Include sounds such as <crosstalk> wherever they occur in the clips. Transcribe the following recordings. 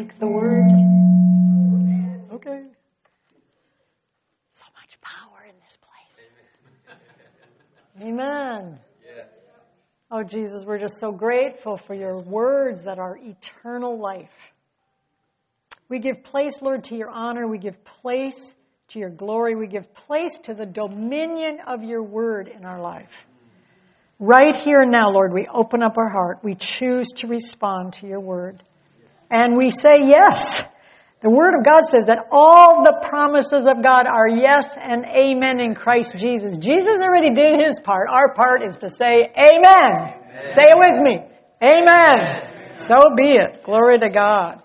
Speak the word. Okay. So much power in this place. Amen. Oh, Jesus, we're just so grateful for your words that are eternal life. We give place, Lord, to your honor. We give place to your glory. We give place to the dominion of your word in our life. Right here and now, Lord, we open up our heart. We choose to respond to your word. And we say yes. The Word of God says that all the promises of God are yes and amen in Christ Jesus. Jesus already did his part. Our part is to say amen. Say it with me. Amen. So be it. Glory to God.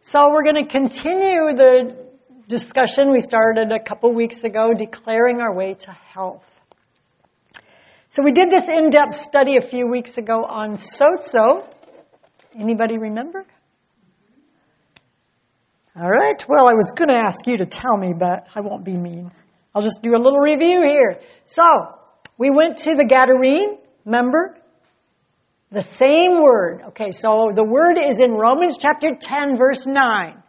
So we're going to continue the discussion we started a couple weeks ago, declaring our way to health. So we did this in-depth study a few weeks ago on sozo. Anybody remember? All right. Well, I was going to ask you to tell me, but I won't be mean. I'll just do a little review here. So, we went to the Gadarene, remember? The same word. Okay, so the word is in Romans chapter 10, verse 9.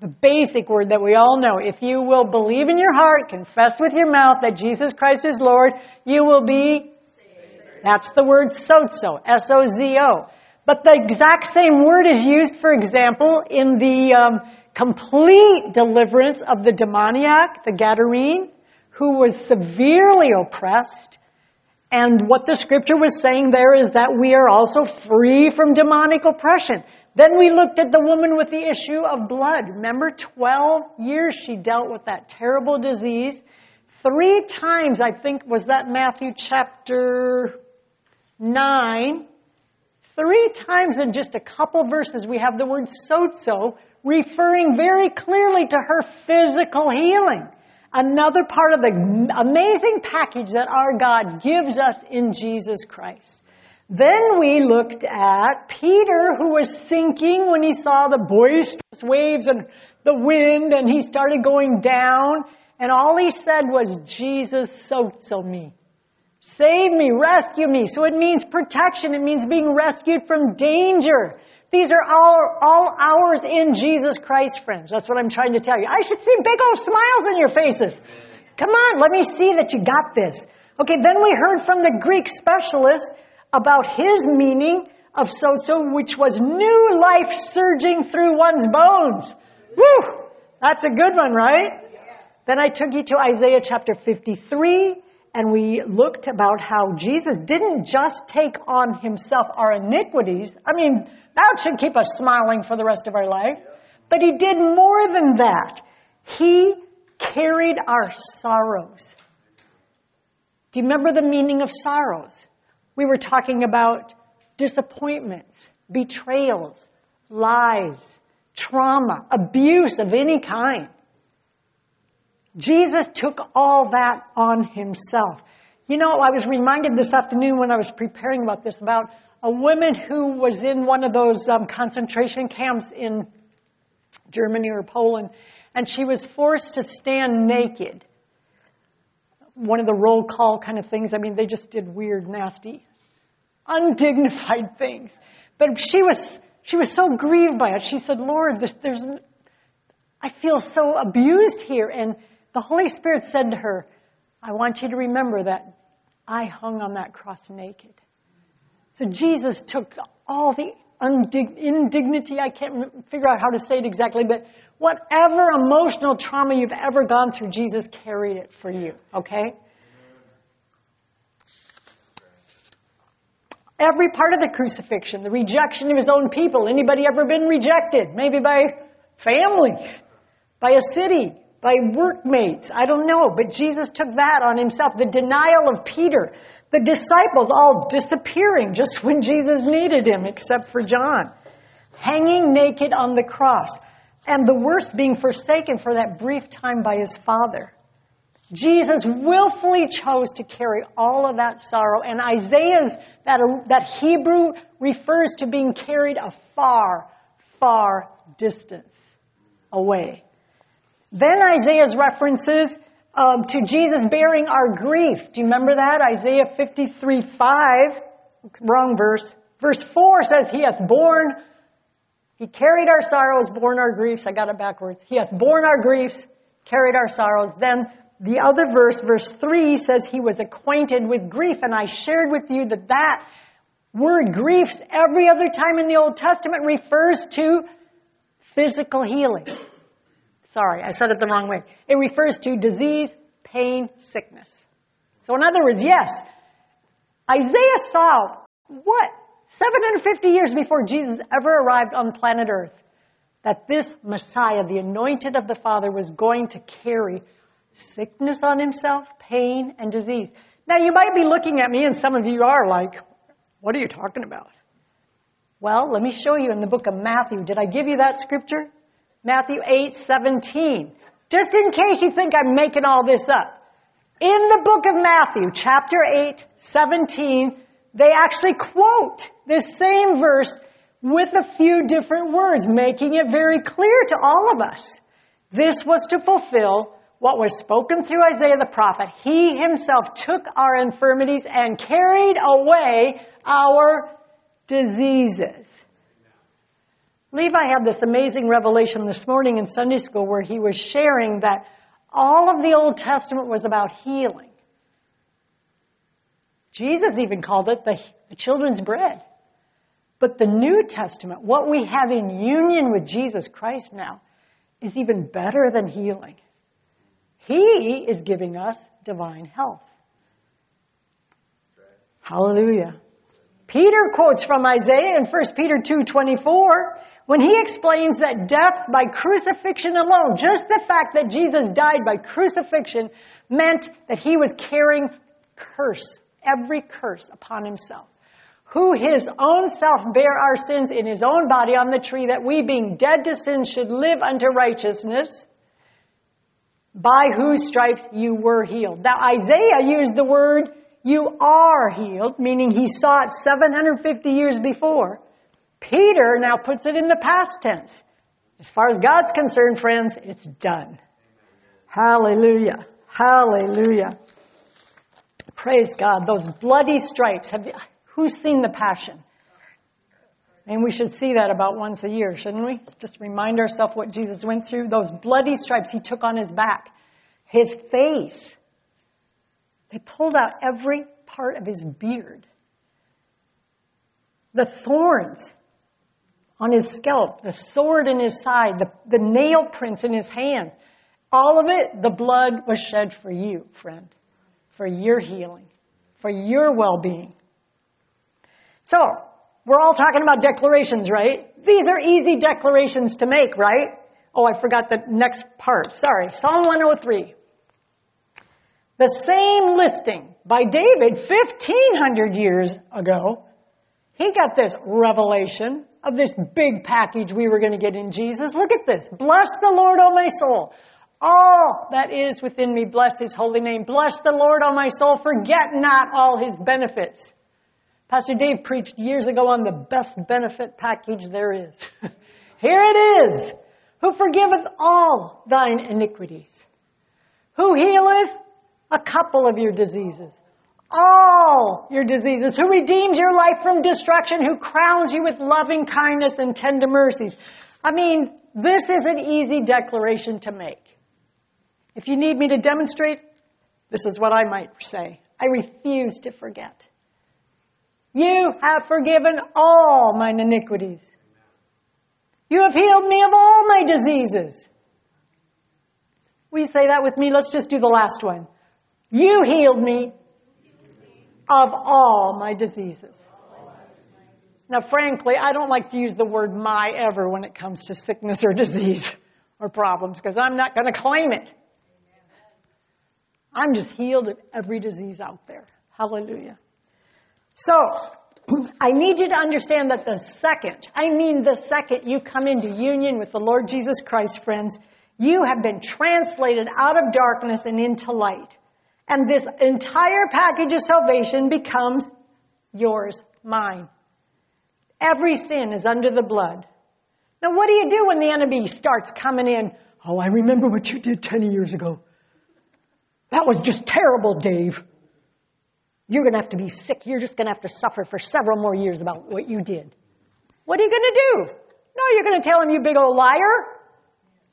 The basic word that we all know. If you will believe in your heart, confess with your mouth that Jesus Christ is Lord, you will be saved. that's the word sozo, S-O-Z-O. But the exact same word is used, for example, in the um, complete deliverance of the demoniac, the Gadarene, who was severely oppressed. And what the scripture was saying there is that we are also free from demonic oppression. Then we looked at the woman with the issue of blood. Remember, 12 years she dealt with that terrible disease. Three times, I think, was that Matthew chapter 9. Three times in just a couple verses, we have the word sozo referring very clearly to her physical healing. Another part of the amazing package that our God gives us in Jesus Christ. Then we looked at Peter, who was sinking when he saw the boisterous waves and the wind, and he started going down, and all he said was, Jesus sozo me. Save me, rescue me. So it means protection. It means being rescued from danger. These are all, all ours in Jesus Christ, friends. That's what I'm trying to tell you. I should see big old smiles on your faces. Come on, let me see that you got this. Okay, then we heard from the Greek specialist about his meaning of sozo, which was new life surging through one's bones. Woo! That's a good one, right? Then I took you to Isaiah chapter 53, and we looked about how Jesus didn't just take on himself our iniquities. I mean, that should keep us smiling for the rest of our life. But he did more than that. He carried our sorrows. Do you remember the meaning of sorrows? We were talking about disappointments, betrayals, lies, trauma, abuse of any kind. Jesus took all that on himself. You know, I was reminded this afternoon when I was preparing about this about a woman who was in one of those um, concentration camps in Germany or Poland, and she was forced to stand naked. One of the roll call kind of things. I mean, they just did weird, nasty, undignified <laughs> things. But she was she was so grieved by it. She said, "Lord, there's, I feel so abused here." And the Holy Spirit said to her, "I want you to remember that I hung on that cross naked." So Jesus took all the undig- indignity, I can't figure out how to say it exactly, but whatever emotional trauma you've ever gone through, Jesus carried it for you, okay? Every part of the crucifixion, the rejection of his own people. Anybody ever been rejected? Maybe by family, by a city, by workmates. I don't know, but Jesus took that on himself. The denial of Peter, the disciples all disappearing just <laughs> when Jesus needed him, except for John. Hanging naked on the cross. And the worst, being forsaken for that brief time by his Father. Jesus willfully chose to carry all of that sorrow, and Isaiah's, that, that Hebrew refers to being carried a far, far distance away. Then Isaiah's references um, to Jesus bearing our grief. Do you remember that? Isaiah 53 5. Wrong verse. Verse 4 says, He hath borne, He carried our sorrows, borne our griefs. I got it backwards. He hath borne our griefs, carried our sorrows. Then the other verse, verse 3, says he was acquainted with grief. And I shared with you that that word griefs every other time in the Old Testament refers to physical healing. Sorry, I said it the wrong way. It refers to disease, pain, sickness. So in other words, yes, Isaiah saw what? 750 years before Jesus ever arrived on planet Earth, that this Messiah, the anointed of the Father, was going to carry sickness on himself, pain, and disease. Now you might be looking at me, and some of you are like, what are you talking about? Well, let me show you in the book of Matthew. Did I give you that scripture? Matthew 8, 17. Just in case you think I'm making all this up. In the book of Matthew, chapter 8, 17, they actually quote this same verse with a few different words, making it very clear to all of us. This was to fulfill what was spoken through Isaiah the prophet. He himself took our infirmities and carried away our diseases. Levi had this amazing revelation this morning in Sunday school where he was sharing that all of the Old Testament was about healing. Jesus even called it the, the children's bread. But the New Testament, what we have in union with Jesus Christ now, is even better than healing. He is giving us divine health. Hallelujah. Peter quotes from Isaiah in 1 Peter 2:24 when he explains that death by crucifixion alone, just the fact that Jesus died by crucifixion meant that he was carrying curse, every curse upon himself. Who his own self bare our sins in his own body on the tree that we being dead to sin should live unto righteousness by whose stripes you were healed. Now Isaiah used the word you are healed, meaning he saw it 750 years before. Peter now puts it in the past tense. As far as God's concerned, friends, it's done. Hallelujah. Hallelujah. Praise God. Those bloody stripes. Have you, who's seen the passion? And we should see that about once a year, shouldn't we? Just remind ourselves what Jesus went through. Those bloody stripes he took on his back. His face. They pulled out every part of his beard. The thorns on his scalp, the sword in his side, the, the nail prints in his hands. All of it, the blood was shed for you, friend, for your healing, for your well-being. So, we're all talking about declarations, right? These are easy declarations to make, right? Oh, I forgot the next part. Sorry. Psalm 103. The same listing by David 1500 years ago. He got this revelation of this big package we were going to get in Jesus. Look at this. Bless the Lord, O my soul. All that is within me, bless his holy name. Bless the Lord, O my soul. Forget not all his benefits Pastor Dave preached years ago on the best benefit package there is. <laughs> Here it is. Who forgiveth all thine iniquities. Who healeth a couple of your diseases. All your diseases. Who redeems your life from destruction. Who crowns you with loving kindness and tender mercies. I mean, this is an easy declaration to make. If you need me to demonstrate, this is what I might say. I refuse to forget. You have forgiven all mine iniquities. You have healed me of all my diseases. Will you say that with me? Let's just do the last one. You healed me of all my diseases. Now, frankly, I don't like to use the word my ever when it comes to sickness or disease. <laughs> or problems because I'm not going to claim it. I'm just healed of every disease out there. Hallelujah. So, <clears throat> I need you to understand that the second, I mean the second you come into union with the Lord Jesus Christ, friends, you have been translated out of darkness and into light. And this entire package of salvation becomes yours, mine. Every sin is under the blood. Now, what do you do when the enemy starts coming in? Oh, I remember what you did 10 years ago. That was just terrible, Dave. You're going to have to be sick. You're just going to have to suffer for several more years about what you did. What are you going to do? No, you're going to tell him, you big old liar.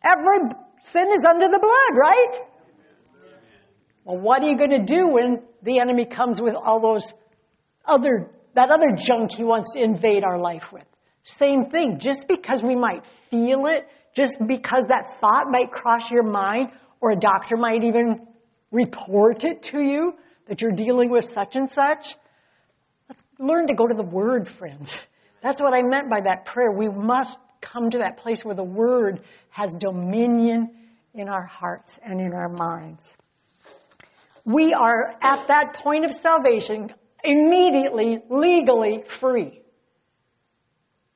Every sin is under the blood, right? Well, what are you going to do when the enemy comes with all those other, that other junk he wants to invade our life with? Same thing. Just because we might feel it, just because that thought might cross your mind, or a doctor might even report it to you that you're dealing with such and such, let's learn to go to the Word, friends. That's what I meant by that prayer. We must come to that place where the Word has dominion in our hearts and in our minds. We are at that point of salvation immediately, legally free.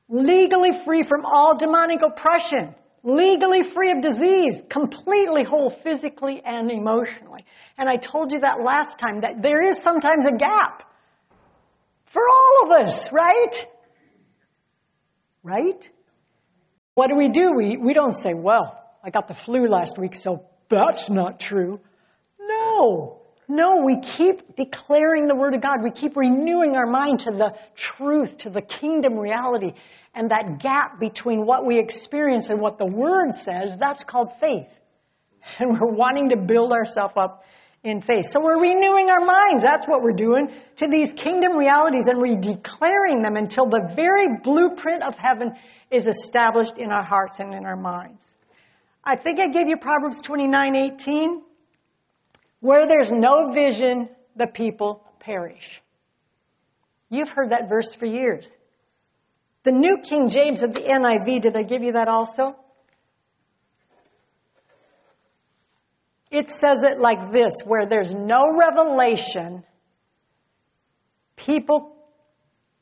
Legally free from all demonic oppression. Legally free of disease. Completely whole physically and emotionally. And I told you that last time that there is sometimes a gap for all of us, right? Right? What do we do? We, we don't say, well, I got the flu last week, so that's not true. No. No, we keep declaring the Word of God. We keep renewing our mind to the truth, to the kingdom reality. And that gap between what we experience and what the Word says, that's called faith. And <laughs> we're wanting to build ourselves up in faith. So we're renewing our minds. That's what we're doing to these kingdom realities and we're declaring them until the very blueprint of heaven is established in our hearts and in our minds. I think I gave you Proverbs 29, 18. Where there's no vision, the people perish. You've heard that verse for years. The New King James of the NIV, did I give you that also? It says it like this where there's no revelation, people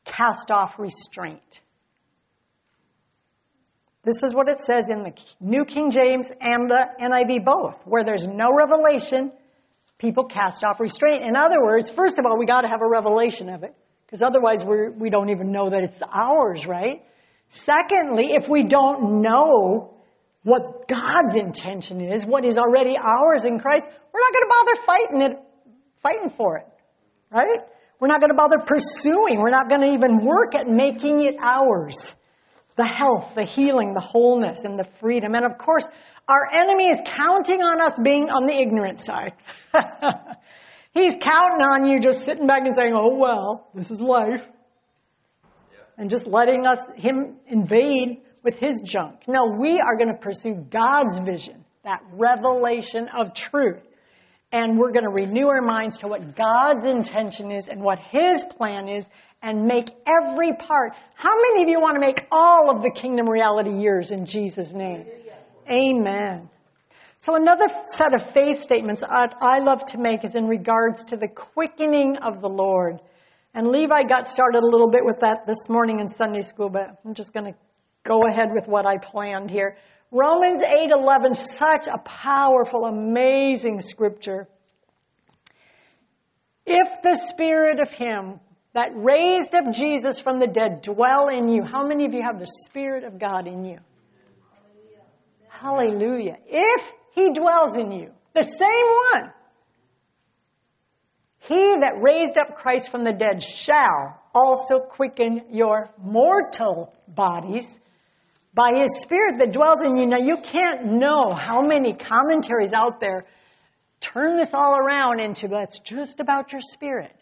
cast off restraint. This is what it says in the New King James and the NIV both. Where there's no revelation, people cast off restraint. In other words, first of all, we got to have a revelation of it, because otherwise we're, we don't even know that it's ours, right? Secondly, if we don't know what God's intention is, what is already ours in Christ, we're not going to bother fighting it, fighting for it, right? We're not going to bother pursuing. We're not going to even work at making it ours. The health, the healing, the wholeness, and the freedom. And of course, our enemy is counting on us being on the ignorant side. <laughs> He's counting on you just sitting back and saying, oh well, this is life. And just letting us, him invade with his junk. No, we are going to pursue God's vision, that revelation of truth. And we're going to renew our minds to what God's intention is and what his plan is and make every part. How many of you want to make all of the kingdom reality yours in Jesus' name? Amen. So another set of faith statements I love to make is in regards to the quickening of the Lord. And Levi got started a little bit with that this morning in Sunday school, but I'm just going to go ahead with what I planned here. Romans 8:11 such a powerful amazing scripture. If the spirit of him that raised up Jesus from the dead dwell in you, how many of you have the spirit of God in you? Hallelujah. If he dwells in you, the same one. He that raised up Christ from the dead shall also quicken your mortal bodies by his spirit that dwells in you. Now you can't know how many commentaries out there turn this all around into that's just about your spirit.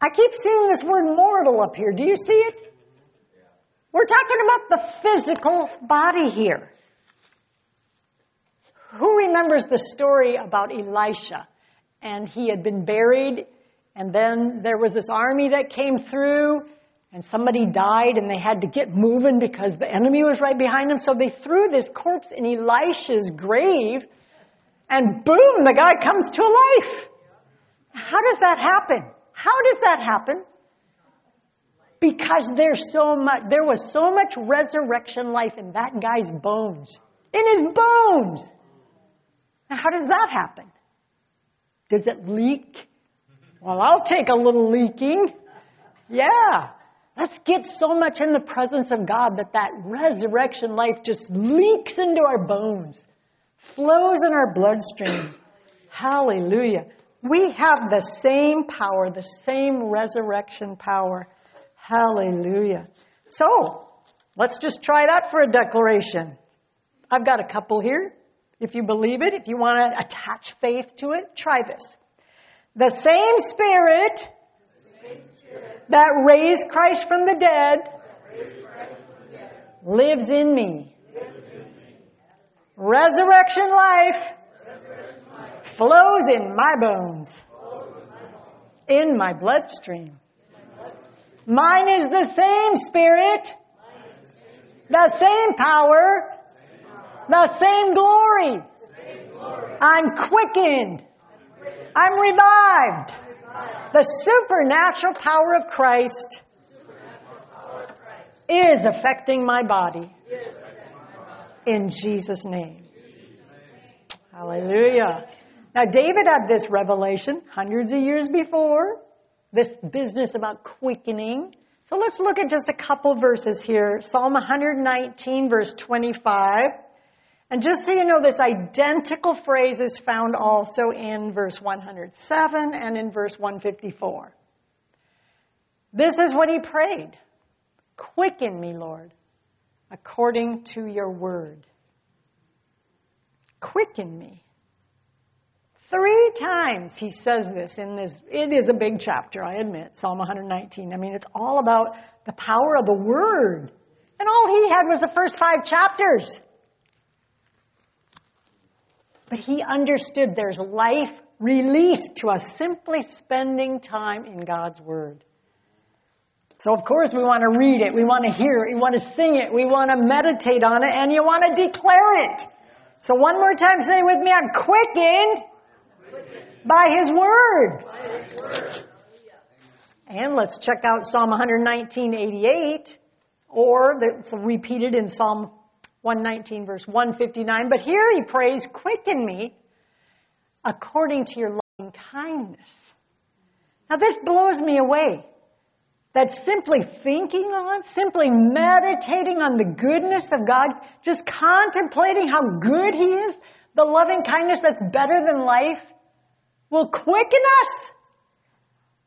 I keep seeing this word mortal up here. Do you see it? We're talking about the physical body here. Who remembers the story about Elisha? And he had been buried, and then there was this army that came through, and somebody died and they had to get moving because the enemy was right behind them. So they threw this corpse in Elisha's grave and boom, the guy comes to life. How does that happen? How does that happen? Because there's so much, there was so much resurrection life in that guy's bones. In his bones! Now, how does that happen? Does it leak? Well, I'll take a little leaking. Yeah. Let's get so much in the presence of God that that resurrection life just leaks into our bones, flows in our bloodstream. Hallelujah. We have the same power, the same resurrection power. Hallelujah. So, let's just try that for a declaration. I've got a couple here. If you believe it, if you want to attach faith to it, try this. The same Spirit that raised Christ from the dead lives in me. Resurrection life flows in my bones, in my bloodstream. Mine is the same Spirit, the same power, the same glory. I'm quickened. I'm revived. The supernatural power of Christ is affecting my body. In Jesus' name. Hallelujah. Now, David had this revelation hundreds of years before, this business about quickening. So let's look at just a couple verses here. Psalm 119, verse 25. And just so you know, this identical phrase is found also in verse 107 and in verse 154. This is what he prayed Quicken me, Lord, according to your word. Quicken me. Three times he says this in this. It is a big chapter, I admit, Psalm 119. I mean, it's all about the power of the word. And all he had was the first five chapters. But he understood there's life released to us simply spending time in God's Word. So, of course, we want to read it, we want to hear it, we want to sing it, we want to meditate on it, and you want to declare it. So, one more time, say with me I'm quickened, by His Word. By His Word. And let's check out Psalm 119.88, or it's repeated in Psalm 119 verse 159. But here he prays, quicken me according to your loving kindness. Now this blows me away. That simply thinking on, simply meditating on the goodness of God, just contemplating how good He is, the loving kindness that's better than life, will quicken us.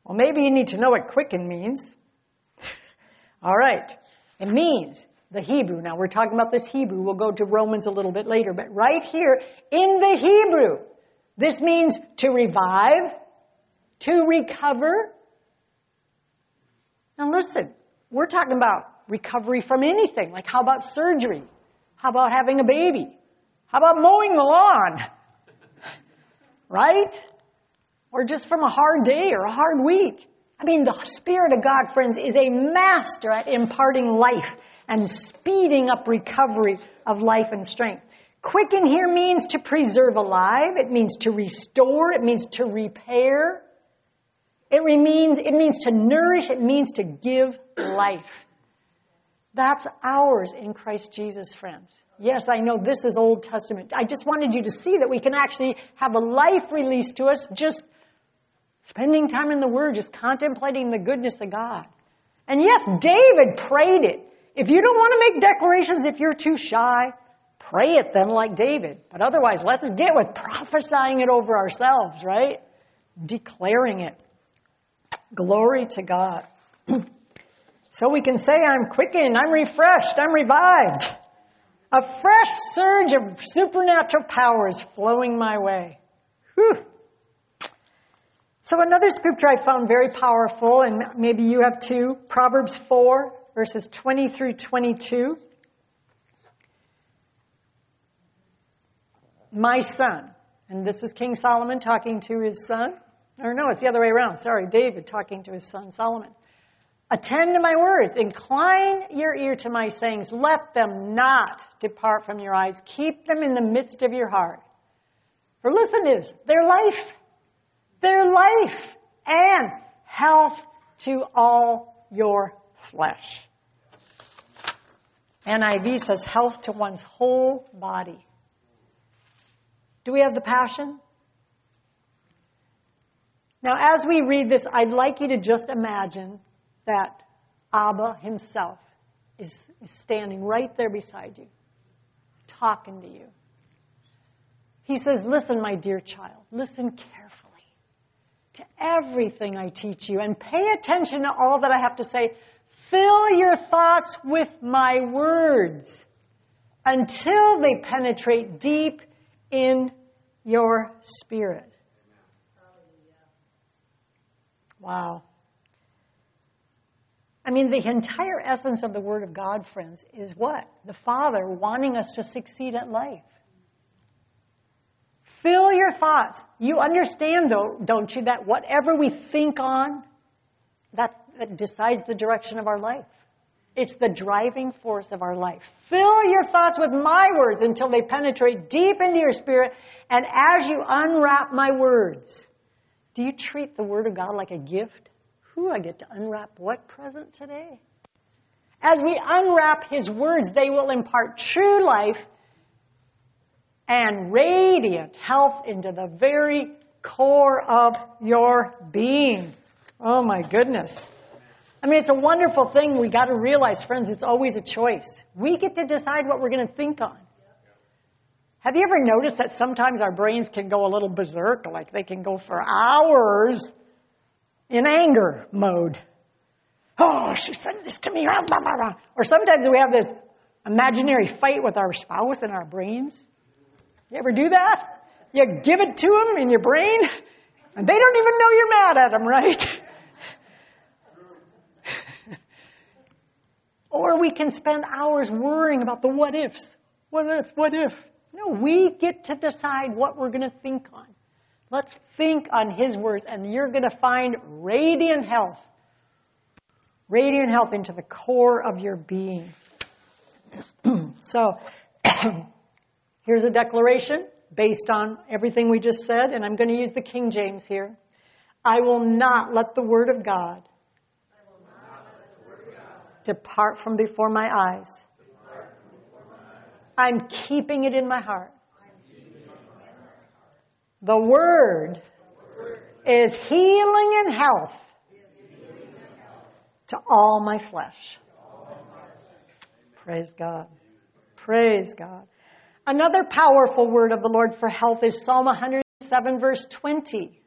Well, maybe you need to know what quicken means. <laughs> All right. It means the Hebrew. Now we're talking about this Hebrew. We'll go to Romans a little bit later, but right here in the Hebrew, this means to revive, to recover. Now listen, we're talking about recovery from anything. Like how about surgery? How about having a baby? How about mowing the lawn? <laughs> Right? Or just from a hard day or a hard week. I mean, the Spirit of God, friends, is a master at imparting life and speeding up recovery of life and strength. Quicken here means to preserve alive. It means to restore. It means to repair. It means, it means to nourish. It means to give life. That's ours in Christ Jesus, friends. Yes, I know this is Old Testament. I just wanted you to see that we can actually have a life released to us just spending time in the Word, just contemplating the goodness of God. And yes, David prayed it. If you don't want to make declarations if you're too shy, pray it then like David. But otherwise, let's get with prophesying it over ourselves, right? Declaring it. Glory to God. <clears throat> so we can say, I'm quickened, I'm refreshed, I'm revived. A fresh surge of supernatural powers flowing my way. Whew. So another scripture I found very powerful, and maybe you have too, Proverbs 4, verses 20 through 22. My son, and this is King Solomon talking to his son. Or no, it's the other way around. Sorry, David talking to his son Solomon. Attend to my words. Incline your ear to my sayings. Let them not depart from your eyes. Keep them in the midst of your heart. For listen to this, their life, their life and health to all your flesh. NIV says health to one's whole body. Do we have the passion? Now, as we read this, I'd like you to just imagine that Abba himself is, is standing right there beside you, talking to you. He says, Listen, my dear child, listen carefully to everything I teach you and pay attention to all that I have to say. Fill your thoughts with my words until they penetrate deep in your spirit. Wow. I mean, the entire essence of the Word of God, friends, is what? The Father wanting us to succeed at life. Fill your thoughts. You understand, though, don't you, that whatever we think on, that, that decides the direction of our life. It's the driving force of our life. Fill your thoughts with my words until they penetrate deep into your spirit. And as you unwrap my words, do you treat the Word of God like a gift? Who I get to unwrap what present today? As we unwrap His words, they will impart true life and radiant health into the very core of your being. Oh my goodness. I mean, it's a wonderful thing. We got to realize, friends, it's always a choice. We get to decide what we're going to think on. Have you ever noticed that sometimes our brains can go a little berserk, like they can go for hours in anger mode? Oh, she said this to me. Or sometimes we have this imaginary fight with our spouse in our brains. You ever do that? You give it to them in your brain, and they don't even know you're mad at them, right? <laughs> or we can spend hours worrying about the what ifs. What if? What if? No, we get to decide what we're going to think on. Let's think on His words, and you're going to find radiant health. Radiant health into the core of your being. <clears throat> so, <clears throat> here's a declaration based on everything we just said, and I'm going to use the King James here. I will not let the Word of God, depart from before my eyes I'm keeping it in my heart. The Word is healing and health to all my flesh. Praise God. Praise God. Another powerful word of the Lord for health is Psalm 107, verse 20.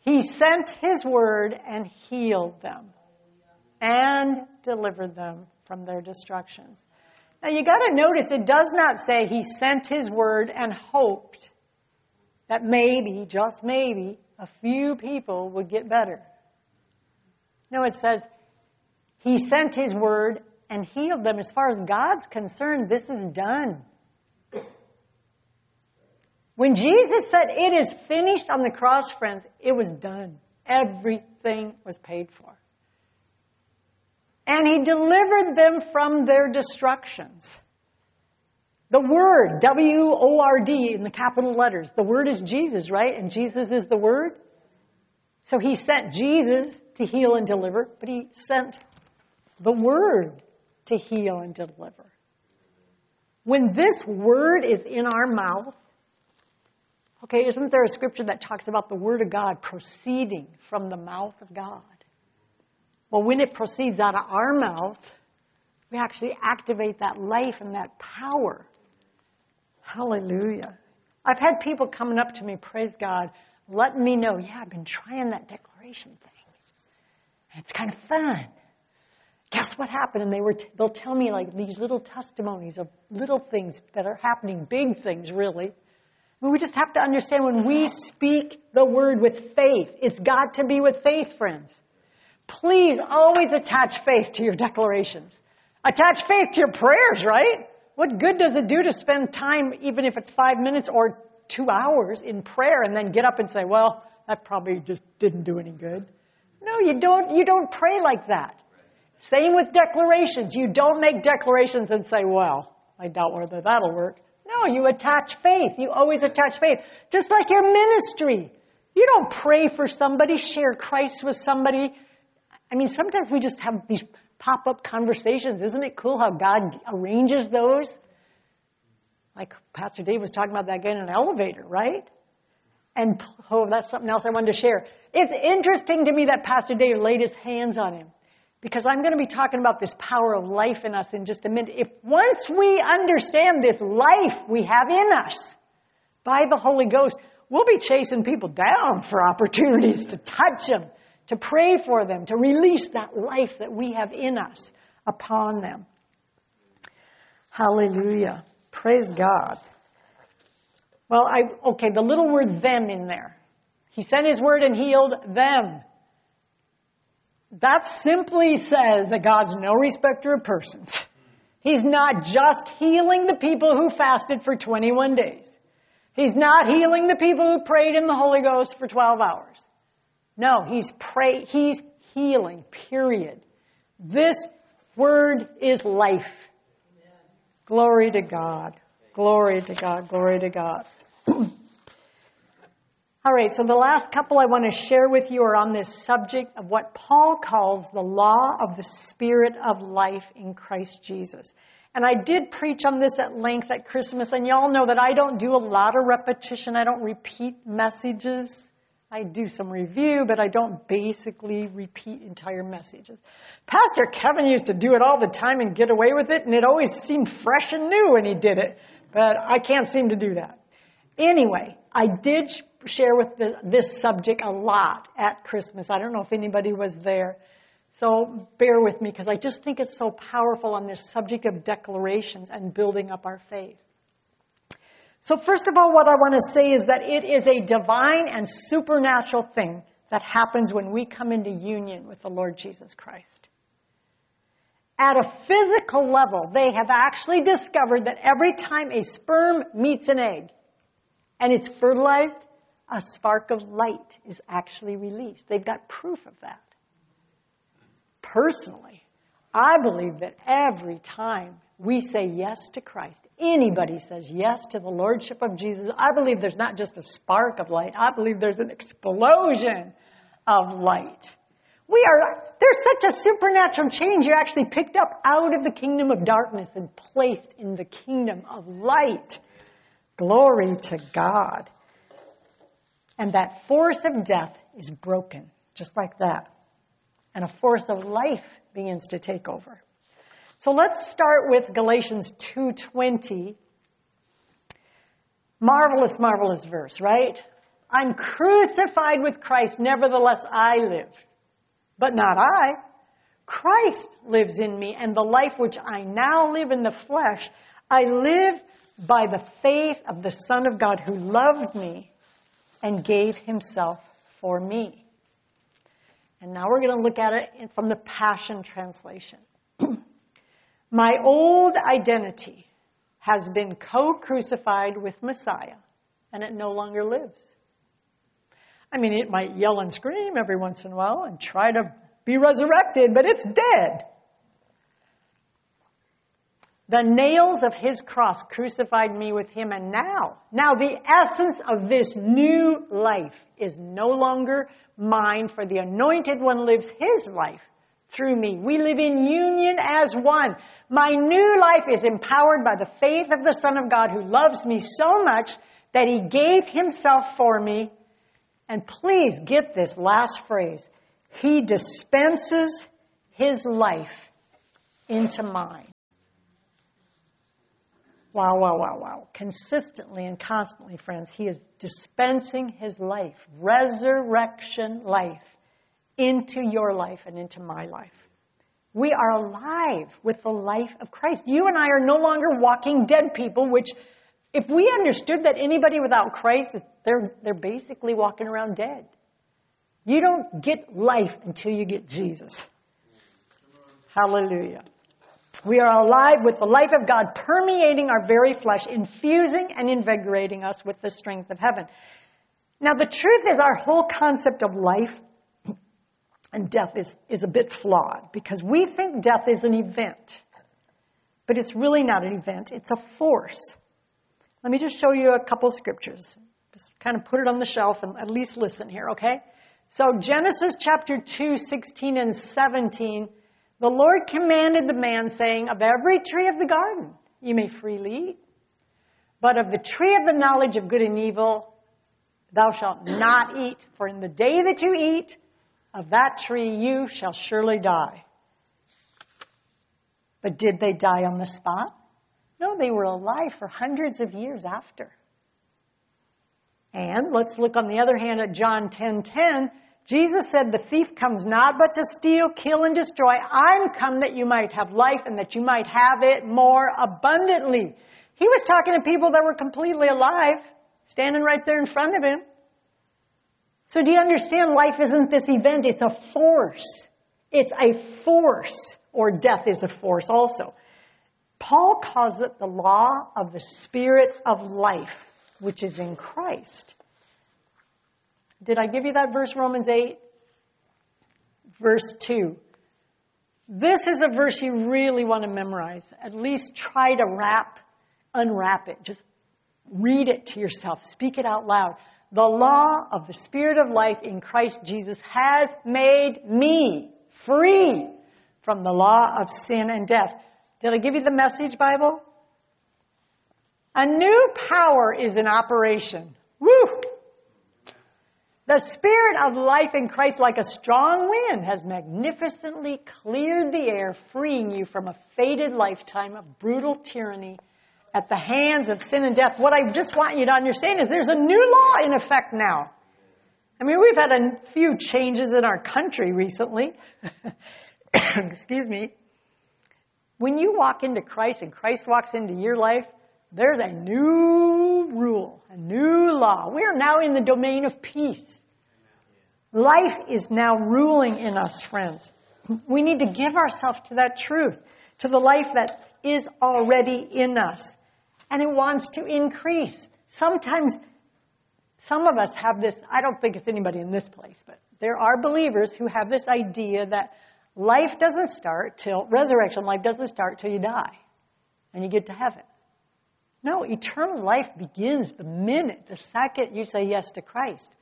He sent His word and healed them and delivered them from their destructions. Now you got to notice it does not say he sent his word and hoped that maybe, just maybe, a few people would get better. No, it says he sent his word and healed them. As far as God's concerned, this is done. When Jesus said, It is finished on the cross, friends, it was done. Everything was paid for and he delivered them from their destructions. The word, W O R D in the capital letters, the word is Jesus, right? And Jesus is the word. So he sent Jesus to heal and deliver, but he sent the word to heal and deliver. When this word is in our mouth, okay, isn't there a scripture that talks about the word of God proceeding from the mouth of God? When it proceeds out of our mouth, we actually activate that life and that power. Hallelujah. I've had people coming up to me, praise God, letting me know, yeah, I've been trying that declaration thing. It's kind of fun. Guess what happened? And they were, t- they'll tell me like these little testimonies of little things that are happening, big things really. We just have to understand when we speak the word with faith, it's got to be with faith, friends. Please always attach faith to your declarations. Attach faith to your prayers, right? What good does it do to spend time, even if it's five minutes or two hours in prayer and then get up and say, well, that probably just didn't do any good? No, you don't, you don't pray like that. Same with declarations. You don't make declarations and say, well, I doubt whether that'll work. No, you attach faith. You always attach faith. Just like your ministry. You don't pray for somebody, share Christ with somebody. I mean, sometimes we just have these pop up conversations. Isn't it cool how God arranges those? Like Pastor Dave was talking about that guy in an elevator, right? And oh, that's something else I wanted to share. It's interesting to me that Pastor Dave laid his hands on him because I'm going to be talking about this power of life in us in just a minute. If once we understand this life we have in us by the Holy Ghost, we'll be chasing people down for opportunities to touch them, to pray for them, to release that life that we have in us upon them. Hallelujah. Praise God. Well, I, okay, the little word them in there. He sent his word and healed them. That simply says that God's no respecter of persons. He's not just healing the people who fasted for 21 days. He's not healing the people who prayed in the Holy Ghost for 12 hours. No, he's pray, he's healing, period. This word is life. Glory to God. Glory to God. Glory to God. <clears throat> All right, so the last couple I want to share with you are on this subject of what Paul calls the law of the Spirit of life in Christ Jesus. And I did preach on this at length at Christmas, and y'all know that I don't do a lot of repetition. I don't repeat messages. I do some review, but I don't basically repeat entire messages. Pastor Kevin used to do it all the time and get away with it, and it always seemed fresh and new when he did it. But I can't seem to do that. Anyway, I did share with the, this subject a lot at Christmas. I don't know if anybody was there. So bear with me because I just think it's so powerful on this subject of declarations and building up our faith. So first of all, what I want to say is that it is a divine and supernatural thing that happens when we come into union with the Lord Jesus Christ. At a physical level, they have actually discovered that every time a sperm meets an egg and it's fertilized, a spark of light is actually released. They've got proof of that. Personally, I believe that every time we say yes to Christ, anybody says yes to the Lordship of Jesus, I believe there's not just a spark of light, I believe there's an explosion of light. We are, there's such a supernatural change. You're actually picked up out of the kingdom of darkness and placed in the kingdom of light. Glory to God. And that force of death is broken, just like that. And a force of life begins to take over. So let's start with Galatians 2:20. Marvelous, marvelous verse, right? I'm crucified with Christ, nevertheless I live. But not I. Christ lives in me, and the life which I now live in the flesh, I live by the faith of the Son of God who loved me and gave himself for me. And now we're going to look at it from the Passion Translation. My old identity has been co crucified with Messiah, and it no longer lives. I mean, it might yell and scream every once in a while and try to be resurrected, but it's dead. The nails of his cross crucified me with him, and now, now the essence of this new life is no longer mine, for the anointed one lives his life through me. We live in union as one. My new life is empowered by the faith of the Son of God who loves me so much that he gave himself for me. And please get this last phrase. He dispenses his life into mine. Wow, wow, wow, wow. Consistently and constantly, friends, He is dispensing His life, resurrection life, into your life and into my life. We are alive with the life of Christ. You and I are no longer walking dead people, which, if we understood that anybody without Christ, is they're, they're basically walking around dead. You don't get life until you get Jesus. Hallelujah. We are alive with the life of God permeating our very flesh, infusing and invigorating us with the strength of heaven. Now, the truth is, our whole concept of life and death is, is a bit flawed because we think death is an event. But it's really not an event, it's a force. Let me just show you a couple scriptures. Just kind of put it on the shelf and at least listen here, okay? So Genesis chapter 2, 16 and 17, the Lord commanded the man saying, of every tree of the garden you may freely eat, but of the tree of the knowledge of good and evil thou shalt not eat, for in the day that you eat of that tree you shall surely die. But did they die on the spot? No, they were alive for hundreds of years after. And let's look on the other hand at John 10:10. 10, 10. Jesus said, "The thief comes not but to steal, kill and destroy. I'm come that you might have life and that you might have it more abundantly." He was talking to people that were completely alive, standing right there in front of him. So do you understand life isn't this event, it's a force. It's a force, or death is a force also. Paul calls it the law of the Spirit of life, which is in Christ. Did I give you that verse, Romans 8? Verse 2. This is a verse you really want to memorize. At least try to wrap, unwrap it. Just read it to yourself. Speak it out loud. The law of the Spirit of life in Christ Jesus has made me free from the law of sin and death. Did I give you the message Bible? A new power is in operation. Woo! The Spirit of life in Christ, like a strong wind, has magnificently cleared the air, freeing you from a faded lifetime of brutal tyranny at the hands of sin and death. What I just want you to understand is there's a new law in effect now. I mean, we've had a few changes in our country recently. <coughs> Excuse me. When you walk into Christ and Christ walks into your life, there's a new rule, a new law. We are now in the domain of peace. Life is now ruling in us, friends. We need to give ourselves to that truth, to the life that is already in us. And it wants to increase. Sometimes, some of us have this, I don't think it's anybody in this place, but there are believers who have this idea that Life doesn't start till, resurrection life doesn't start till you die and you get to heaven. No, eternal life begins the minute, the second you say yes to Christ.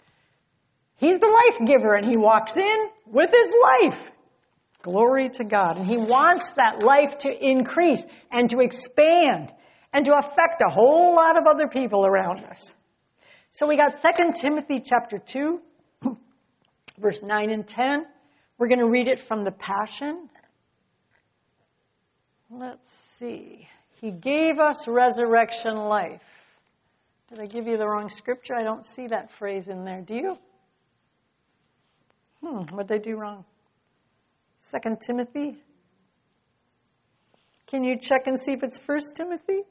He's the life giver and he walks in with his life. Glory to God. And he wants that life to increase and to expand and to affect a whole lot of other people around us. So we got 2 Timothy chapter 2, <clears throat> verse 9 and 10. We're going to read it from the Passion. Let's see. He gave us resurrection life. Did I give you the wrong scripture? I don't see that phrase in there. Do you? Hmm, what did I do wrong? Second Timothy? Can you check and see if it's First Timothy?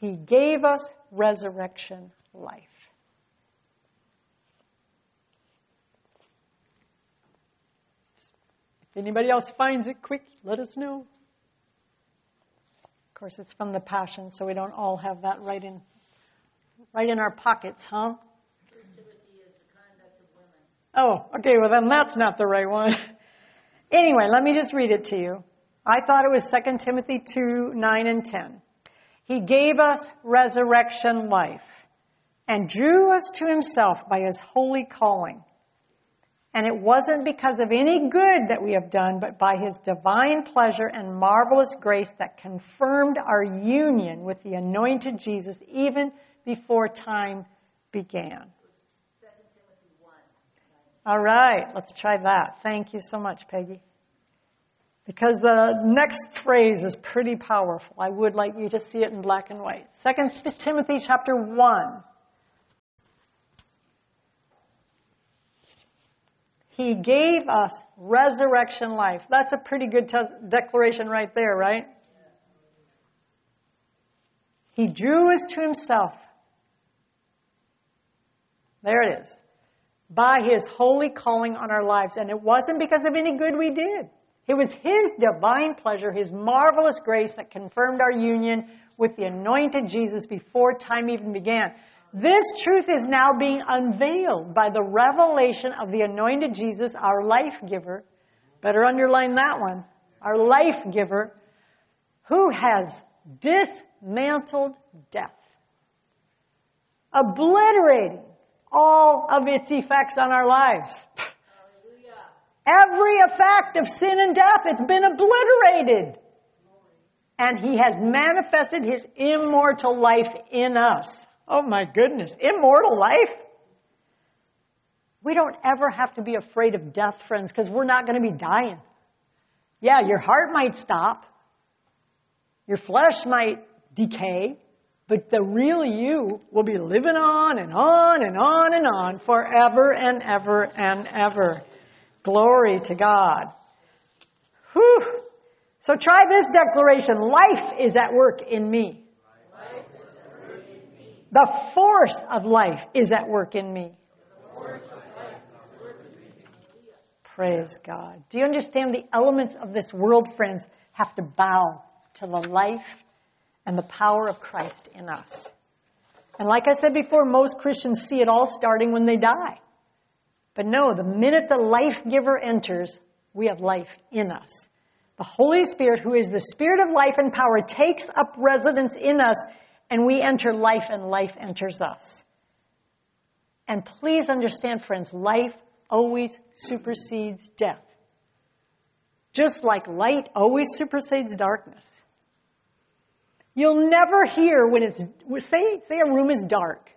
He gave us resurrection life. If anybody else finds it quick, let us know. Of course, it's from the Passion, so we don't all have that right in, right in our pockets, huh? Oh, okay, well then that's not the right one. anyway, let me just read it to you. I thought it was 2 Timothy 2, 9 and 10. He gave us resurrection life and drew us to himself by his holy calling. And it wasn't because of any good that we have done, but by his divine pleasure and marvelous grace that confirmed our union with the anointed Jesus even before time began. All right, let's try that. Thank you so much, Peggy because the next phrase is pretty powerful. I would like you to see it in black and white. Second Timothy chapter 1. He gave us resurrection life. That's a pretty good te- declaration right there, right? He drew us to himself. There it is. By his holy calling on our lives. And it wasn't because of any good we did. It was His divine pleasure, His marvelous grace that confirmed our union with the anointed Jesus before time even began. This truth is now being unveiled by the revelation of the anointed Jesus, our life giver. Better underline that one. Our life giver, who has dismantled death, obliterating all of its effects on our lives. Every effect of sin and death, it's been obliterated. And he has manifested his immortal life in us. Oh my goodness, immortal life? We don't ever have to be afraid of death, friends, because we're not going to be dying. Yeah, your heart might stop. Your flesh might decay. But the real you will be living on and on and on and on forever and ever and ever. Glory to God. Whew. So try this declaration. Life is at work in me. The force of life is at work in me. Praise God. Do you understand the elements of this world, friends, have to bow to the life and the power of Christ in us? And like I said before, most Christians see it all starting when they die. But no, the minute the life giver enters, we have life in us. The Holy Spirit, who is the Spirit of life and power, takes up residence in us and we enter life and life enters us. And please understand, friends, life always supersedes death. Just like light always supersedes darkness. You'll never hear when it's, say, say a room is dark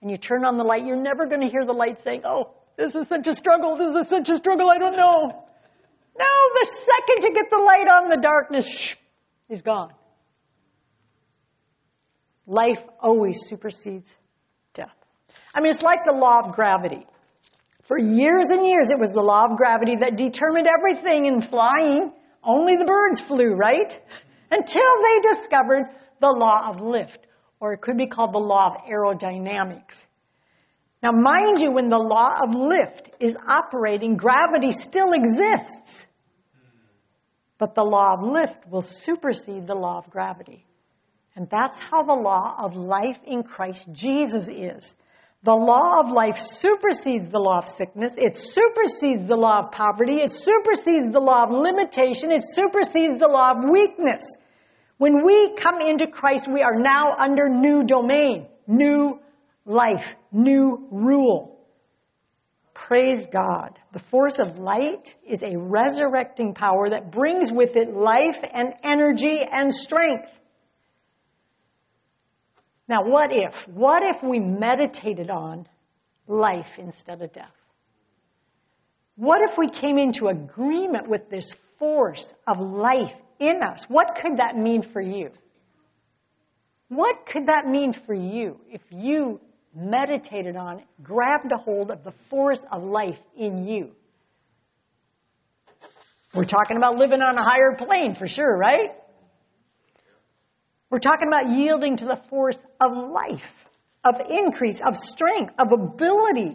and you turn on the light, you're never going to hear the light saying, oh, this is such a struggle. This is such a struggle. I don't know. No, the second you get the light on, the darkness shh, is gone. Life always supersedes death. I mean, it's like the law of gravity. For years and years, it was the law of gravity that determined everything in flying. Only the birds flew, right? Until they discovered the law of lift, or it could be called the law of aerodynamics. Now, mind you, when the law of lift is operating, gravity still exists. But the law of lift will supersede the law of gravity. And that's how the law of life in Christ Jesus is. The law of life supersedes the law of sickness. It supersedes the law of poverty. It supersedes the law of limitation. It supersedes the law of weakness. When we come into Christ, we are now under new domain, new life, new rule. Praise God. The force of light is a resurrecting power that brings with it life and energy and strength. Now, what if? What if we meditated on life instead of death? What if we came into agreement with this force of life in us? What could that mean for you? What could that mean for you if you meditated on grabbed a hold of the force of life in you. We're talking about living on a higher plane for sure, right? We're talking about yielding to the force of life, of increase, of strength, of ability.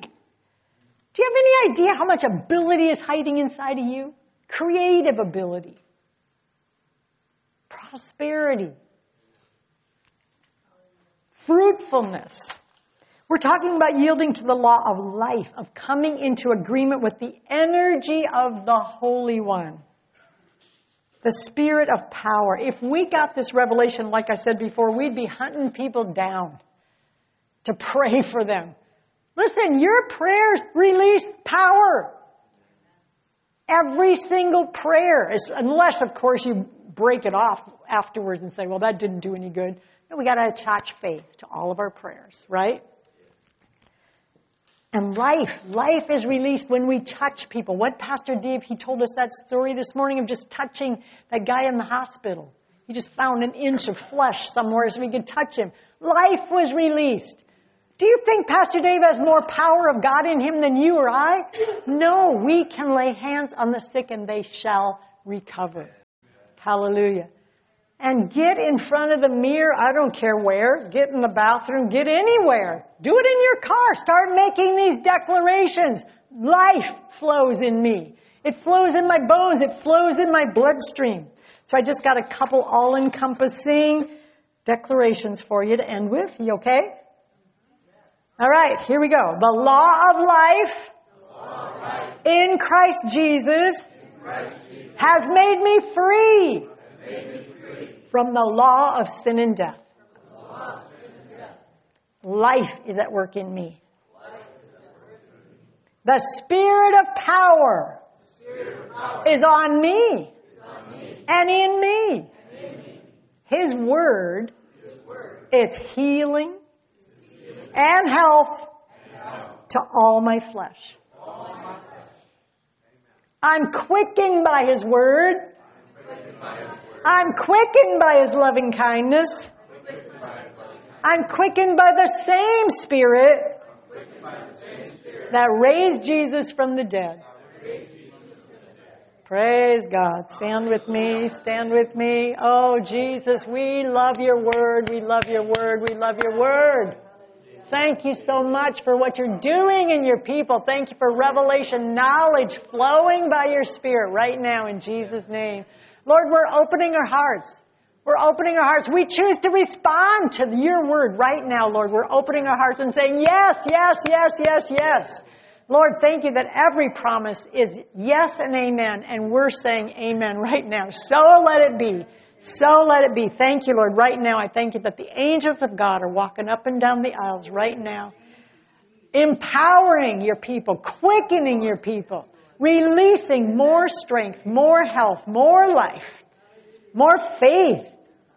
Do you have any idea how much ability is hiding inside of you? Creative ability, prosperity, fruitfulness. We're talking about yielding to the law of life, of coming into agreement with the energy of the Holy One. The spirit of power. If we got this revelation, like I said before, we'd be hunting people down to pray for them. Listen, your prayers release power. Every single prayer, is, unless, of course, you break it off afterwards and say, well, that didn't do any good. No, we got to attach faith to all of our prayers, right? And life, life is released when we touch people. What Pastor Dave, he told us that story this morning of just touching that guy in the hospital. He just found an inch of flesh somewhere so we could touch him. Life was released. Do you think Pastor Dave has more power of God in him than you or I? No, we can lay hands on the sick and they shall recover. Hallelujah and get in front of the mirror. I don't care where. Get in the bathroom. Get anywhere. Do it in your car. Start making these declarations. Life flows in me. It flows in my bones. It flows in my bloodstream. So I just got a couple all encompassing declarations for you to end with. You okay? All right, here we go. The law of life, in Christ Jesus, has made me free, from the law of sin and death. Life is at work in me. The spirit of power, is, on me, and in me. His word, it's healing, and health, to all my flesh. I'm quickened by His word. I'm quickened by His loving kindness. I'm quickened by the same Spirit that raised Jesus from the dead. Praise God. Stand with me. Stand with me. Oh, Jesus, we love your word. We love your word. We love your word. Thank you so much for what you're doing in your people. Thank you for revelation knowledge flowing by your spirit right now in Jesus' name. Lord, we're opening our hearts. We're opening our hearts. We choose to respond to your word right now, Lord. We're opening our hearts and saying, yes, yes, yes, yes, yes. Lord, thank you that every promise is yes and amen, and we're saying amen right now. So let it be. So let it be. Thank you, Lord. Right now, I thank you that the angels of God are walking up and down the aisles right now, empowering your people, quickening your people, releasing more strength, more health, more life, more faith.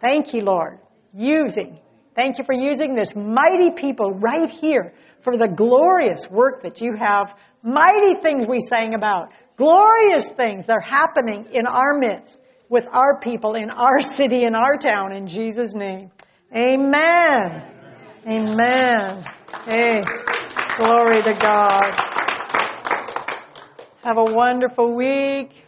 Thank you, Lord. Using. Thank you for using this mighty people right here for the glorious work that you have. Mighty things we sang about. Glorious things that are happening in our midst with our people in our city, in our town, in Jesus' name. Amen. Amen. Hey, glory to God. Have a wonderful week.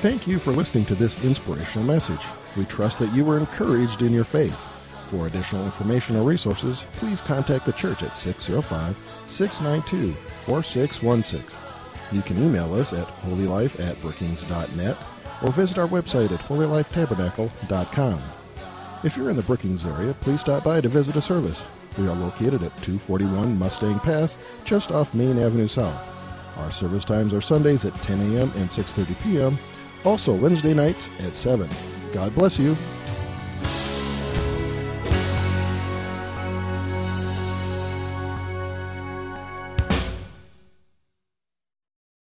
Thank you for listening to this inspirational message. We trust that you were encouraged in your faith. For additional information or resources, please contact the church at 605 692 4616. You can email us at holylife at brookings.net or visit our website at holylifetabernacle.com. If you're in the Brookings area, please stop by to visit a service. We are located at 241 Mustang Pass, just off Main Avenue South. Our service times are Sundays at 10 a.m. and 6:30 p.m. Also Wednesday nights at 7. God bless you.